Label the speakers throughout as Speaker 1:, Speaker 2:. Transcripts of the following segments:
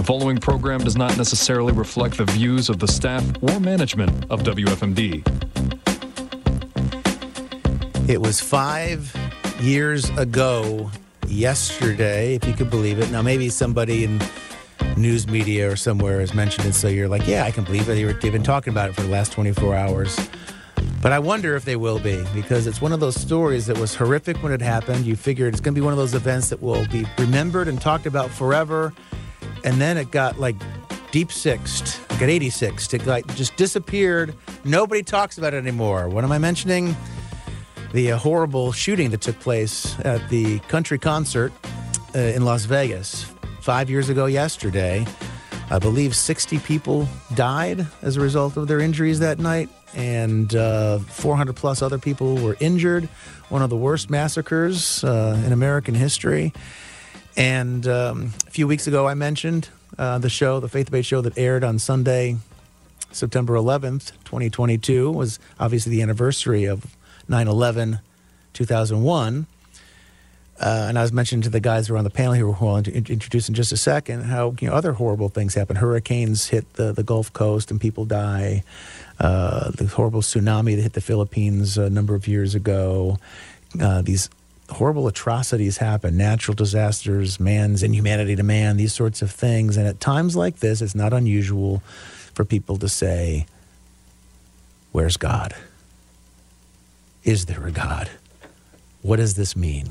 Speaker 1: The following program does not necessarily reflect the views of the staff or management of WFMD.
Speaker 2: It was five years ago yesterday, if you could believe it. Now, maybe somebody in news media or somewhere has mentioned it, so you're like, yeah, I can believe it. They've been talking about it for the last 24 hours. But I wonder if they will be because it's one of those stories that was horrific when it happened. You figured it's going to be one of those events that will be remembered and talked about forever. And then it got like deep sixed, got 86, it like just disappeared. Nobody talks about it anymore. What am I mentioning? The uh, horrible shooting that took place at the country concert uh, in Las Vegas five years ago yesterday. I believe 60 people died as a result of their injuries that night, and uh, 400 plus other people were injured. One of the worst massacres uh, in American history. And um, a few weeks ago, I mentioned uh, the show, the Faith Debate show that aired on Sunday, September 11th, 2022, was obviously the anniversary of 9 11, 2001. Uh, and I was mentioning to the guys who are on the panel here, who I'll introduce in just a second, how you know other horrible things happen. Hurricanes hit the, the Gulf Coast and people die. Uh, the horrible tsunami that hit the Philippines a number of years ago. Uh, these horrible atrocities happen, natural disasters, man's inhumanity to man, these sorts of things. And at times like this, it's not unusual for people to say, "Where's God? Is there a God? What does this mean?"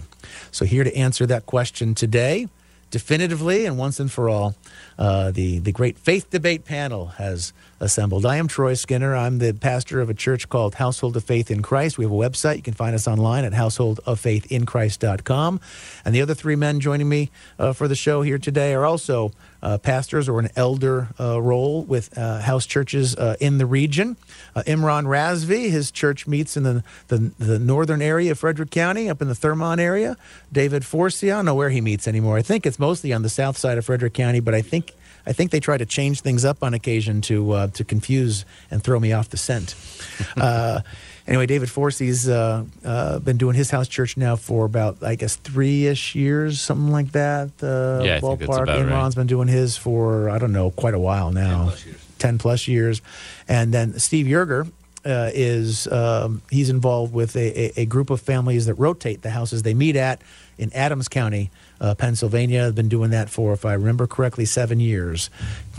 Speaker 2: So, here to answer that question today, definitively and once and for all, uh, the, the great faith debate panel has assembled. I am Troy Skinner. I'm the pastor of a church called Household of Faith in Christ. We have a website. You can find us online at householdoffaithinchrist.com. And the other three men joining me uh, for the show here today are also uh, pastors or an elder uh, role with uh, house churches uh, in the region. Uh, Imran Razvi, his church meets in the, the, the, northern area of Frederick County, up in the Thurmont area. David Forsey, I don't know where he meets anymore. I think it's mostly on the south side of Frederick County, but I think I think they try to change things up on occasion to uh, to confuse and throw me off the scent. uh, anyway, David Forsey's uh, uh, been doing his house church now for about I guess three ish years, something like that. Uh,
Speaker 3: yeah, I ballpark. Think that's about right.
Speaker 2: been doing his for I don't know quite a while now,
Speaker 3: 10 plus years,
Speaker 2: 10 plus years. and then Steve Yerger. Uh, is um, he's involved with a, a, a, group of families that rotate the houses they meet at in Adams County, uh, Pennsylvania. I've been doing that for, if I remember correctly, seven years.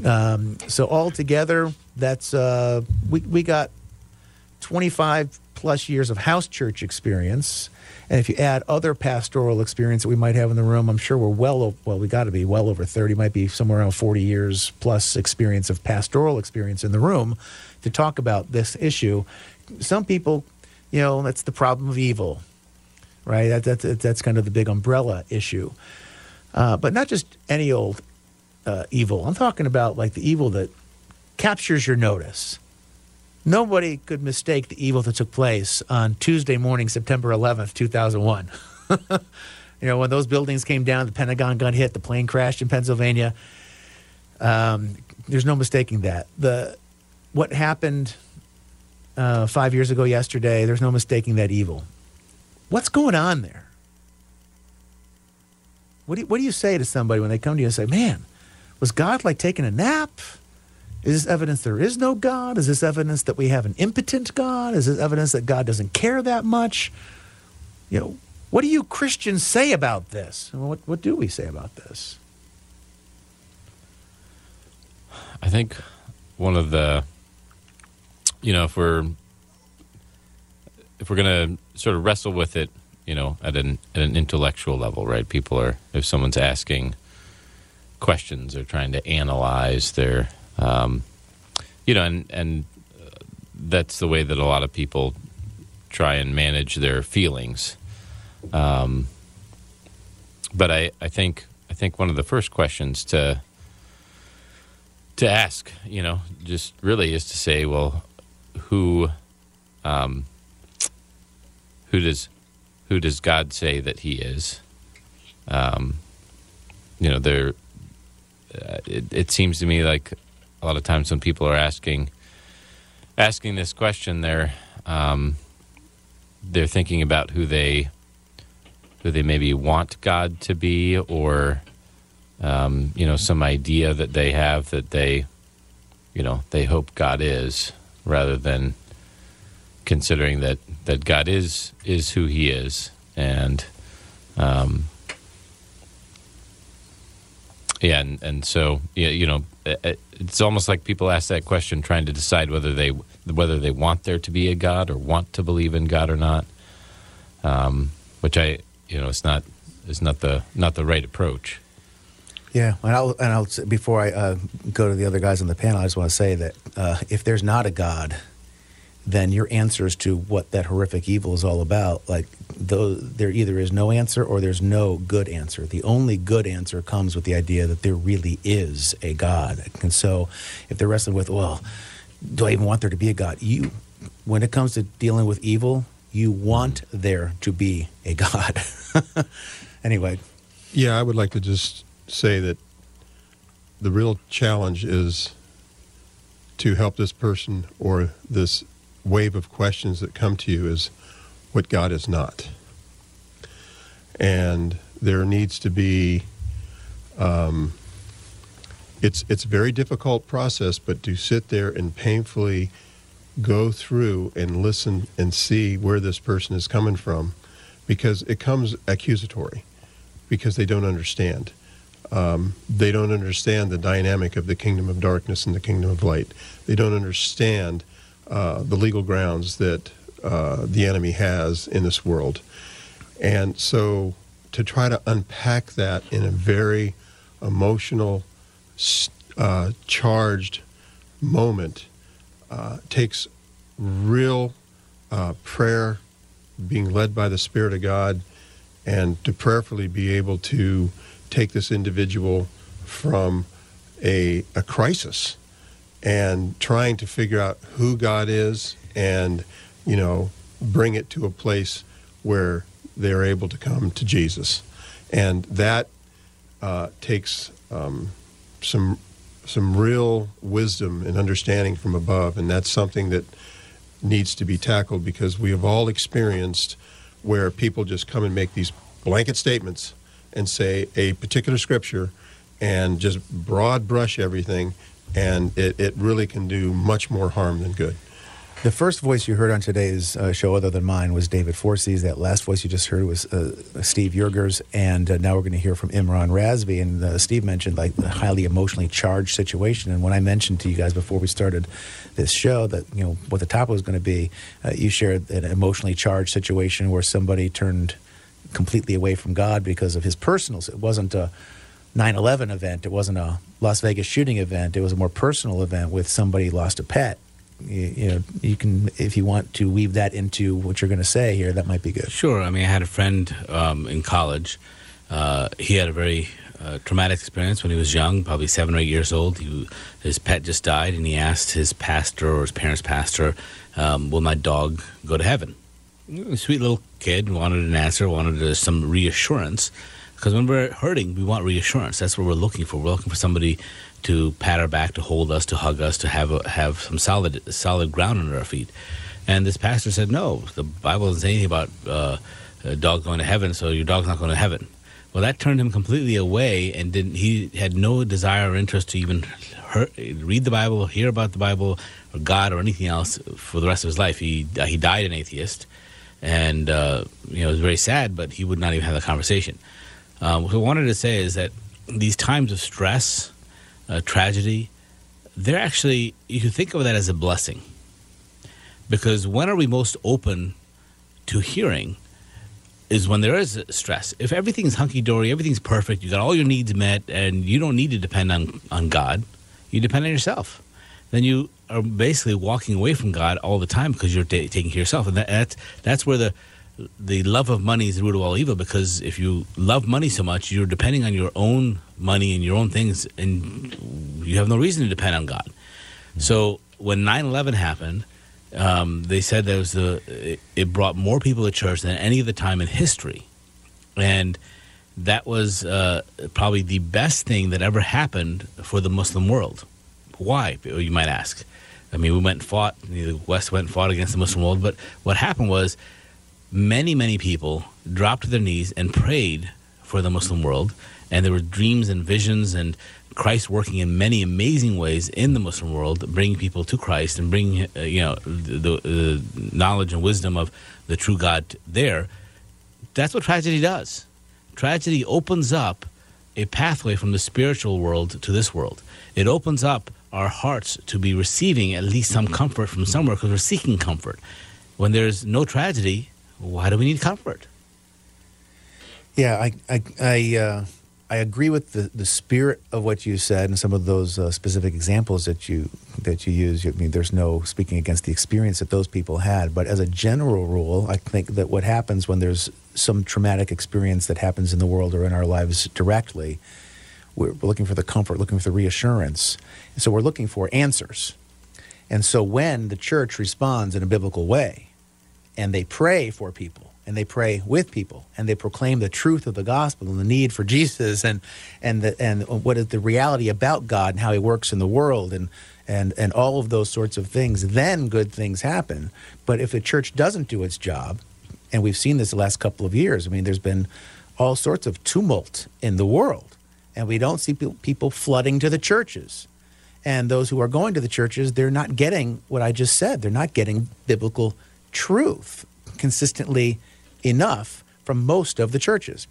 Speaker 2: Um, so altogether, that's uh, we we got 25 plus years of house church experience. And if you add other pastoral experience that we might have in the room, I'm sure we're well, well, we got to be well over 30, might be somewhere around 40 years plus experience of pastoral experience in the room to talk about this issue. Some people, you know, that's the problem of evil right? That, that, that's kind of the big umbrella issue. Uh, but not just any old uh, evil. I'm talking about like the evil that captures your notice. Nobody could mistake the evil that took place on Tuesday morning, September 11th, 2001. you know, when those buildings came down, the Pentagon got hit, the plane crashed in Pennsylvania. Um, there's no mistaking that. The what happened uh, five years ago yesterday, there's no mistaking that evil. What's going on there? What do, you, what do you say to somebody when they come to you and say, man, was God like taking a nap? Is this evidence there is no God? Is this evidence that we have an impotent God? Is this evidence that God doesn't care that much? You know, what do you Christians say about this? What, what do we say about this?
Speaker 3: I think one of the, you know, if we're if we're going to sort of wrestle with it, you know, at an at an intellectual level, right? People are if someone's asking questions or trying to analyze their, um, you know, and and that's the way that a lot of people try and manage their feelings. Um, but I, I think I think one of the first questions to to ask, you know, just really is to say, well, who um, who does who does God say that He is? Um, you know, there. Uh, it, it seems to me like a lot of times when people are asking asking this question, they're um, they're thinking about who they who they maybe want God to be, or um, you know, some idea that they have that they, you know, they hope God is, rather than considering that that God is is who He is, and um, yeah, and, and so yeah, you know, it's almost like people ask that question trying to decide whether they whether they want there to be a God or want to believe in God or not. Um, which I, you know, it's not is not the not the right approach.
Speaker 2: Yeah, and I'll and I'll before I uh, go to the other guys on the panel, I just want to say that uh, if there's not a God, then your answers to what that horrific evil is all about, like there either is no answer or there's no good answer. The only good answer comes with the idea that there really is a God. And so, if they're wrestling with, well, do I even want there to be a God? You, when it comes to dealing with evil, you want there to be a God. anyway.
Speaker 4: Yeah, I would like to just say that the real challenge is to help this person or this wave of questions that come to you is what God is not. And there needs to be, um, it's, it's a very difficult process, but to sit there and painfully go through and listen and see where this person is coming from because it comes accusatory because they don't understand. Um, they don't understand the dynamic of the kingdom of darkness and the kingdom of light. They don't understand uh, the legal grounds that uh, the enemy has in this world. And so to try to unpack that in a very emotional, uh, charged moment uh, takes real uh, prayer, being led by the Spirit of God, and to prayerfully be able to take this individual from a, a crisis and trying to figure out who God is and, you know, bring it to a place where they're able to come to Jesus. And that uh, takes um, some some real wisdom and understanding from above, and that's something that needs to be tackled because we have all experienced where people just come and make these blanket statements and say a particular scripture and just broad brush everything and it, it really can do much more harm than good.
Speaker 2: The first voice you heard on today's uh, show, other than mine, was David Forsey's. That last voice you just heard was uh, Steve Yergers, and uh, now we're going to hear from Imran Razvi. And uh, Steve mentioned like the highly emotionally charged situation. And when I mentioned to you guys before we started this show that you know what the topic was going to be, uh, you shared an emotionally charged situation where somebody turned completely away from God because of his personal. It wasn't a 9/11 event. It wasn't a Las Vegas shooting event. It was a more personal event with somebody lost a pet. You, you know, you can if you want to weave that into what you're going to say here, that might be good.
Speaker 5: Sure. I mean, I had a friend um, in college. Uh, he had a very uh, traumatic experience when he was young, probably seven or eight years old. He, his pet just died, and he asked his pastor or his parents' pastor, um, "Will my dog go to heaven?" Sweet little kid wanted an answer, wanted some reassurance. Because when we're hurting, we want reassurance. That's what we're looking for. We're looking for somebody to pat our back, to hold us, to hug us, to have a, have some solid solid ground under our feet. And this pastor said, "No, the Bible doesn't say anything about uh, a dog going to heaven, so your dog's not going to heaven." Well, that turned him completely away, and didn't he had no desire or interest to even hear, read the Bible, hear about the Bible, or God, or anything else for the rest of his life. He uh, he died an atheist, and uh, you know it was very sad, but he would not even have the conversation. Um, what I wanted to say is that these times of stress, uh, tragedy, they're actually, you can think of that as a blessing. Because when are we most open to hearing is when there is stress. If everything's hunky dory, everything's perfect, you got all your needs met, and you don't need to depend on, on God, you depend on yourself. Then you are basically walking away from God all the time because you're t- taking care of yourself. And that, that's, that's where the the love of money is the root of all evil because if you love money so much, you're depending on your own money and your own things, and you have no reason to depend on God. Mm-hmm. So when 9 11 happened, um, they said that was the it, it, brought more people to church than any other time in history, and that was uh, probably the best thing that ever happened for the Muslim world. Why, you might ask? I mean, we went and fought. The West went and fought against the Muslim world, but what happened was many, many people dropped to their knees and prayed for the Muslim world. and there were dreams and visions and Christ working in many amazing ways in the Muslim world, bringing people to Christ and bringing uh, you know the, the knowledge and wisdom of the true God there. That's what tragedy does. Tragedy opens up a pathway from the spiritual world to this world. It opens up our hearts to be receiving at least some comfort from somewhere because we're seeking comfort. When there's no tragedy, why do we need comfort?
Speaker 2: Yeah, I I I, uh, I agree with the, the spirit of what you said and some of those uh, specific examples that you that you use. I mean, there's no speaking against the experience that those people had, but as a general rule, I think that what happens when there's some traumatic experience that happens in the world or in our lives directly, we're, looking for the comfort, looking for the reassurance, and so we're looking for answers. And so when the church responds in a biblical way, and they pray for people and they pray with people and they proclaim the truth of the gospel and the need for Jesus and and the, and what is the reality about God and how he works in the world and and and all of those sorts of things then good things happen. But if the church doesn't do its job and we've seen this the last couple of years I mean there's been all sorts of tumult in the world and we don't see people flooding to the churches. And those who are going to the churches they're not getting what I just said. They're not getting biblical truth consistently enough from most of the churches.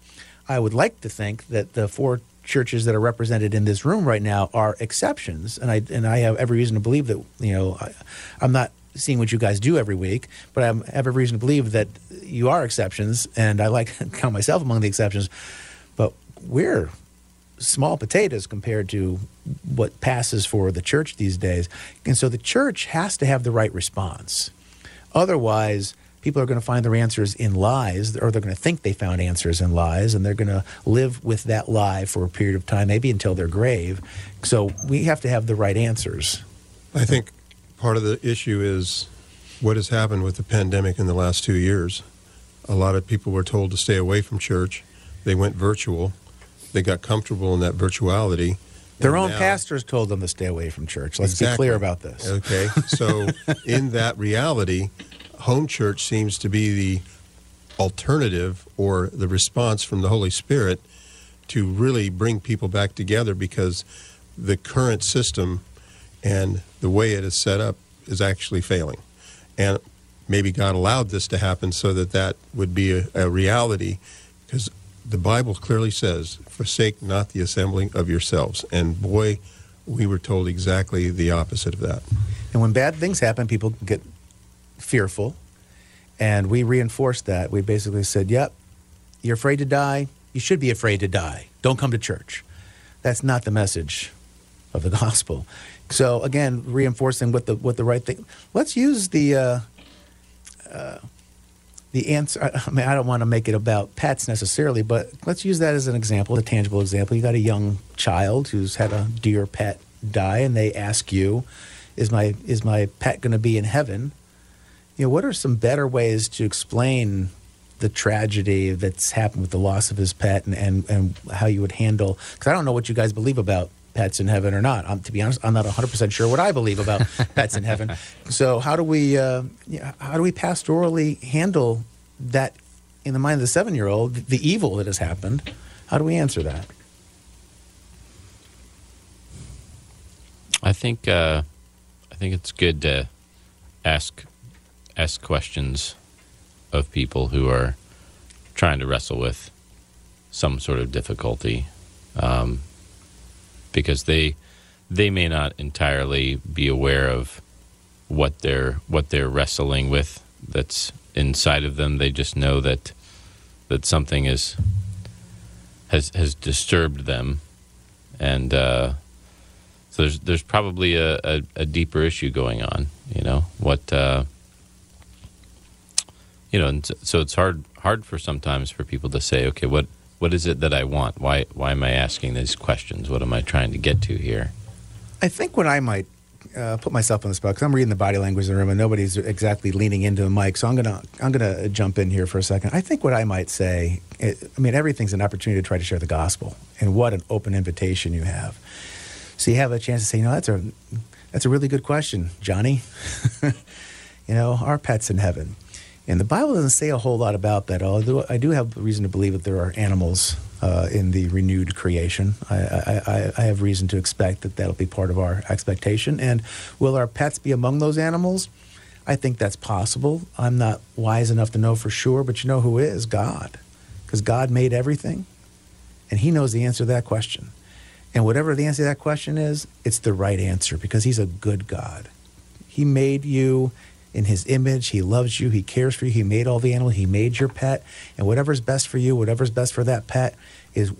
Speaker 2: I would like to think that the four churches that are represented in this room right now are exceptions, and I and I have every reason to believe that you know I, I'm not seeing what you guys do every week, but I have every reason to believe that you are exceptions, and I like to count myself among the exceptions. But we're small potatoes compared to what passes for the church these days, and so the church has to have the right response. Otherwise, people are going to find their answers in lies, or they're going to think they found answers in lies, and they're going to live with that lie for a period of time, maybe until their grave. So we have to have the right answers.
Speaker 4: I think part of the issue is what has happened with the pandemic in the last two years. A lot of people were told to stay away from church. They went virtual. They got comfortable in that virtuality.
Speaker 2: Their own now, pastors told them to stay away from church. Let's exactly. be clear about this.
Speaker 4: Okay. So, in that reality, home church seems to be the alternative or the response from the Holy Spirit to really bring people back together because the current system and the way it is set up is actually failing. And maybe God allowed this to happen so that that would be a, a reality because the Bible clearly says, forsake not the assembling of yourselves. And boy, we were told exactly the opposite of that.
Speaker 2: And when bad things happen, people get fearful. And we reinforced that. We basically said, yep, you're afraid to die. You should be afraid to die. Don't come to church. That's not the message of the gospel. So again, reinforcing what the what the right thing. Let's use the uh, uh, the answer. I mean, I don't want to make it about pets necessarily, but let's use that as an example, a tangible example. You got a young child who's had a dear pet die, and they ask you, "Is my is my pet going to be in heaven?" You know, what are some better ways to explain the tragedy that's happened with the loss of his pet, and and, and how you would handle? Because I don't know what you guys believe about pets in heaven or not. I'm, to be honest, I'm not 100% sure what I believe about pets in heaven. So how do we uh, how do we pastorally handle that in the mind of the seven year old, the evil that has happened? How do we answer that?
Speaker 3: I think uh, I think it's good to ask ask questions of people who are trying to wrestle with some sort of difficulty. Um, because they they may not entirely be aware of what they're what they're wrestling with that's inside of them. They just know that that something is has has disturbed them, and uh, so there's there's probably a, a, a, deeper issue going on. You know what. Uh, you know, and so it's hard hard for sometimes for people to say, okay, what what is it that I want? Why why am I asking these questions? What am I trying to get to here?
Speaker 2: I think what I might uh, put myself on the spot because I'm reading the body language in the room and nobody's exactly leaning into the mic. So I'm gonna I'm gonna jump in here for a second. I think what I might say, it, I mean, everything's an opportunity to try to share the gospel, and what an open invitation you have. So you have a chance to say, you know, that's a that's a really good question, Johnny. you know, our pets in heaven. And the Bible doesn't say a whole lot about that, although I do have reason to believe that there are animals uh, in the renewed creation. I, I, I, have reason to expect that that'll be part of our expectation. And will our pets be among those animals? I think that's possible. I'm not wise enough to know for sure, but you know who is? God. Because God made everything, and He knows the answer to that question. And whatever the answer to that question is, it's the right answer because He's a good God. He made you in His image. He loves you. He cares for you. He made all the animals. He made your pet. And whatever's best for you, whatever's best for that pet, is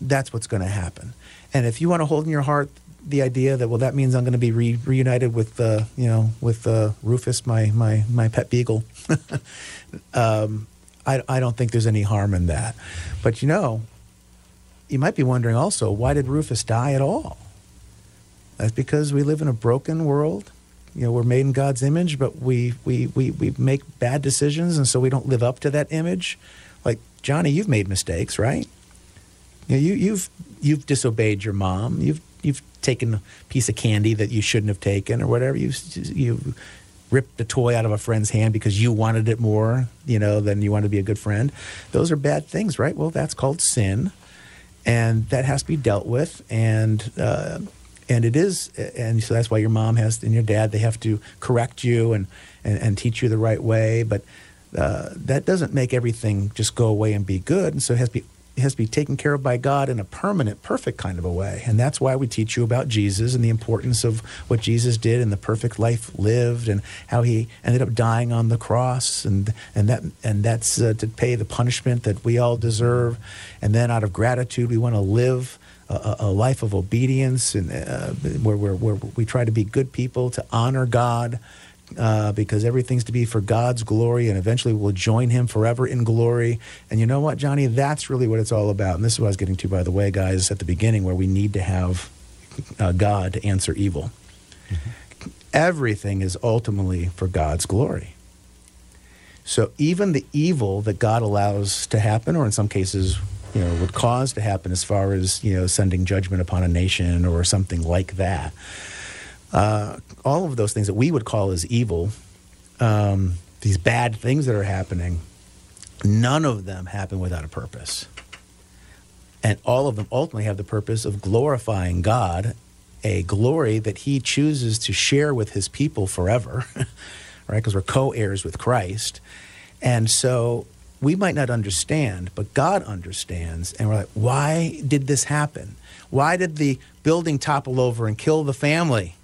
Speaker 2: that's what's going to happen. And if you want to hold in your heart the idea that well, that means I'm going to be re- reunited with uh, you know with uh, Rufus, my my my pet beagle. um, I I don't think there's any harm in that. But you know, you might be wondering also why did Rufus die at all? That's because we live in a broken world. You know, we're made in God's image, but we we we we make bad decisions, and so we don't live up to that image. Like Johnny, you've made mistakes, right? You know, you you've you've disobeyed your mom. You've you've taken a piece of candy that you shouldn't have taken or whatever. You you ripped a toy out of a friend's hand because you wanted it more, you know, than you wanted to be a good friend. Those are bad things, right? Well, that's called sin, and that has to be dealt with. And uh, and it is, and so that's why your mom has and your dad they have to correct you and and, and teach you the right way, but. Uh, that doesn't make everything just go away and be good. And so it has to be has to be taken care of by God in a permanent, perfect kind of a way. And that's why we teach you about Jesus and the importance of what Jesus did and the perfect life lived and how he ended up dying on the cross and and that and that's uh, to pay the punishment that we all deserve. And then out of gratitude, we want to live a, a life of obedience and uh, where, where, where we try to be good people to honor God uh, because everything's to be for God's glory, and eventually we'll join Him forever in glory. And you know what, Johnny? That's really what it's all about. And this is what I was getting to, by the way, guys, at the beginning, where we need to have uh, God to answer evil. Mm-hmm. Everything is ultimately for God's glory. So even the evil that God allows to happen, or in some cases, you know, would cause to happen, as far as you know, sending judgment upon a nation or something like that uh, all of those things that we would call as evil, um, these bad things that are happening, none of them happen without a purpose. And all of them ultimately have the purpose of glorifying God, a glory that He chooses to share with His people forever, right? Because we're co heirs with Christ. And so we might not understand, but God understands. And we're like, why did this happen? Why did the building topple over and kill the family?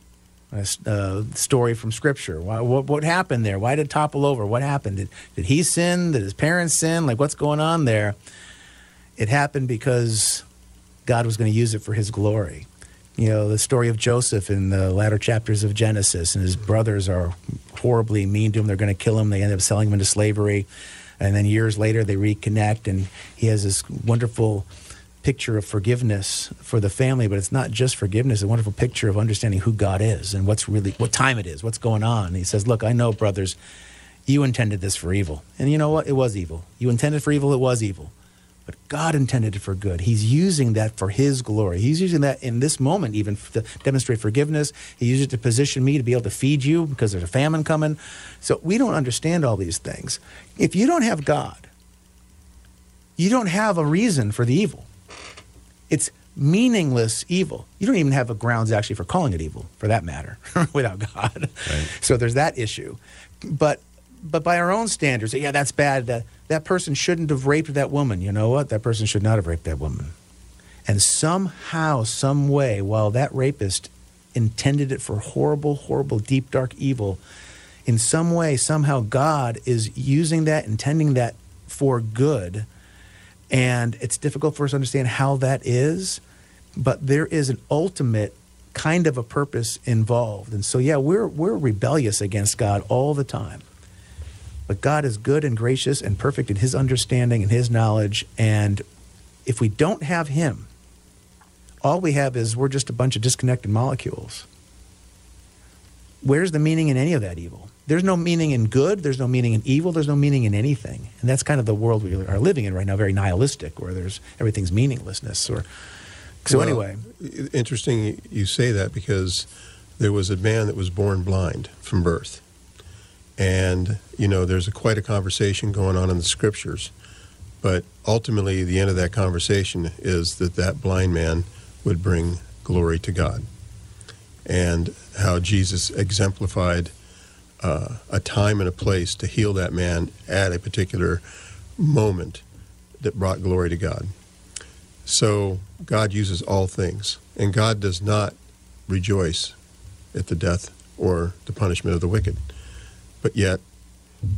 Speaker 2: a uh, story from Scripture. Why, what, what, happened there? Why did it topple over? What happened? Did, did he sin? Did his parents sin? Like, what's going on there? It happened because God was going to use it for his glory. You know, the story of Joseph in the latter chapters of Genesis, and his brothers are horribly mean to him. They're going to kill him. They end up selling him into slavery. And then years later, they reconnect, and he has this wonderful picture of forgiveness for the family, but it's not just forgiveness. It's a wonderful picture of understanding who God is and what's really what time it is, what's going on. He says, "Look, I know, brothers, you intended this for evil, and you know what? It was evil. You intended for evil. It was evil." But God intended it for good. He's using that for His glory. He's using that in this moment, even to demonstrate forgiveness. He used it to position me to be able to feed you because there's a famine coming. So we don't understand all these things. If you don't have God, you don't have a reason for the evil. It's meaningless evil. You don't even have a grounds actually for calling it evil, for that matter, without God. Right. So there's that issue. But but by our own standards, yeah, that's bad. That that person shouldn't have raped that woman. You know what? That person should not have raped that woman. And somehow, some way, while that rapist intended it for horrible, horrible, deep, dark evil, in some way, somehow, God is using that, intending that for good and it's difficult for us to understand how that is, but there is an ultimate kind of a purpose involved. And so, yeah, we're, we're rebellious against God all the time. But God is good and gracious and perfect in his understanding and his knowledge. And if we don't have him, all we have is we're just a bunch of disconnected molecules. Where's the meaning in any of that evil? there's no meaning in good, there's no meaning in evil, there's no meaning in anything. And that's kind of the world we are living in right now, very nihilistic, where there's everything's meaninglessness. Or so well, anyway,
Speaker 4: interesting you say that because there was a man that was born blind from birth, and you know there's a, quite a conversation going on in the scriptures But ultimately, the end of that conversation is that that blind man would bring glory to God. And how Jesus exemplified uh, a time and a place to heal that man at a particular moment that brought glory to God. So God uses all things, and God does not rejoice at the death or the punishment of the wicked. But yet,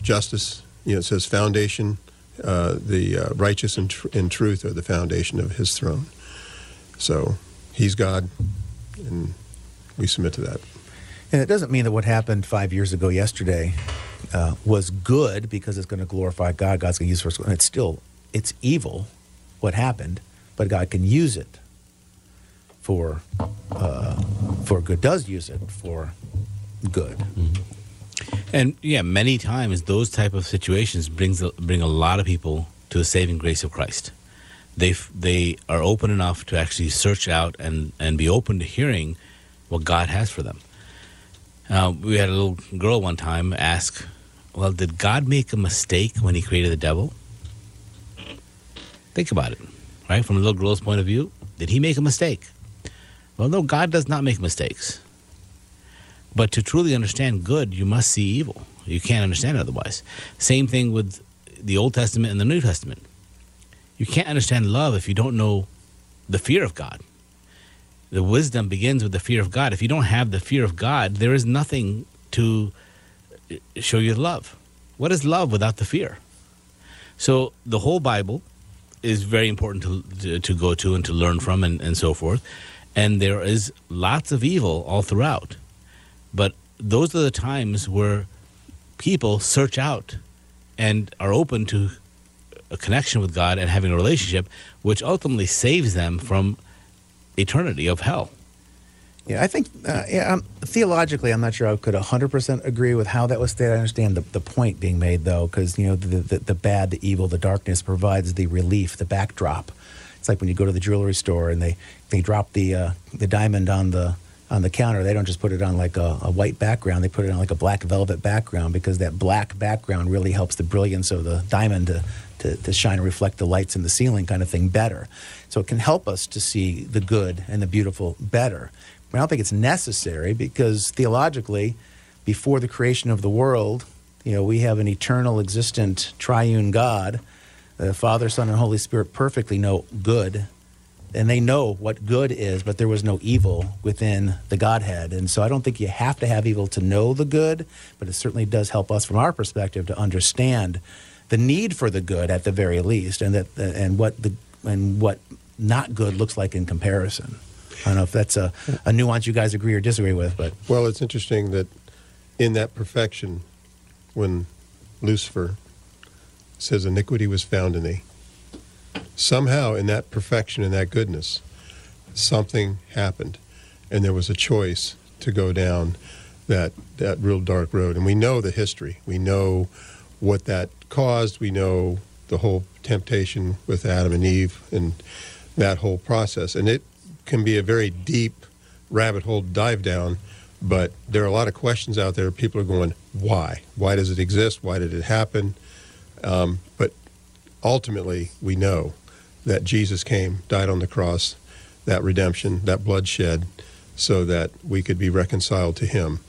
Speaker 4: justice, you know, it says foundation, uh, the uh, righteous and, tr- and truth are the foundation of his throne. So he's God, and we submit to that.
Speaker 2: And it doesn't mean that what happened five years ago yesterday uh, was good because it's going to glorify God. God's going to use it for and it's still it's evil what happened, but God can use it for uh, for good. Does use it for good.
Speaker 5: And yeah, many times those type of situations brings bring a lot of people to the saving grace of Christ. They they are open enough to actually search out and and be open to hearing what God has for them. Uh, we had a little girl one time ask, "Well, did God make a mistake when He created the devil?" Think about it, right? From a little girl's point of view, did He make a mistake? Well, no, God does not make mistakes. But to truly understand good, you must see evil. You can't understand otherwise. Same thing with the Old Testament and the New Testament. You can't understand love if you don't know the fear of God. The wisdom begins with the fear of God. If you don't have the fear of God, there is nothing to show you love. What is love without the fear? So the whole Bible is very important to, to, to go to and to learn from and, and so forth. And there is lots of evil all throughout. But those are the times where people search out and are open to a connection with God and having a relationship, which ultimately saves them from eternity of hell.
Speaker 2: Yeah, I think uh, yeah, um, theologically, I'm not sure I could 100% agree with how that was stated. I understand the, the point being made, though, because you know the, the the bad, the evil, the darkness provides the relief, the backdrop. It's like when you go to the jewelry store and they they drop the uh, the diamond on the on the counter. They don't just put it on like a, a white background; they put it on like a black velvet background because that black background really helps the brilliance of the diamond to to, to shine and reflect the lights in the ceiling, kind of thing, better. So it can help us to see the good and the beautiful better. I don't think it's necessary because theologically, before the creation of the world, you know, we have an eternal, existent, triune God. The Father, Son, and Holy Spirit perfectly know good, and they know what good is, but there was no evil within the Godhead. And so I don't think you have to have evil to know the good, but it certainly does help us from our perspective to understand the need for the good at the very least, and that uh, and what the and what not good looks like in comparison. I don't know if that's a, a nuance you guys agree or disagree with, but
Speaker 4: Well, it's interesting that in that perfection, when Lucifer says iniquity was found in thee, somehow in that perfection and that goodness, something happened, and there was a choice to go down that that real dark road. And we know the history. We know what that caused. We know the whole temptation with Adam and Eve and that whole process. And it can be a very deep rabbit hole dive down, but there are a lot of questions out there. People are going, why? Why does it exist? Why did it happen? Um, but ultimately, we know that Jesus came, died on the cross, that redemption, that bloodshed, so that we could be reconciled to Him,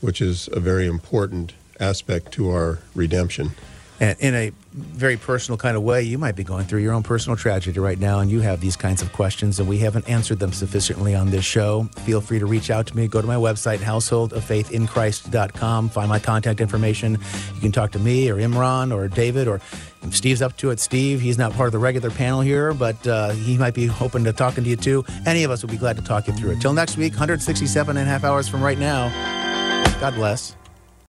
Speaker 4: which is a very important aspect to our redemption.
Speaker 2: And in a very personal kind of way, you might be going through your own personal tragedy right now, and you have these kinds of questions, and we haven't answered them sufficiently on this show. Feel free to reach out to me. Go to my website, householdoffaithinchrist.com. Find my contact information. You can talk to me or Imran or David or if Steve's up to it. Steve, he's not part of the regular panel here, but uh, he might be open to talking to you too. Any of us would be glad to talk you through it. Till next week, 167 and a half hours from right now. God bless.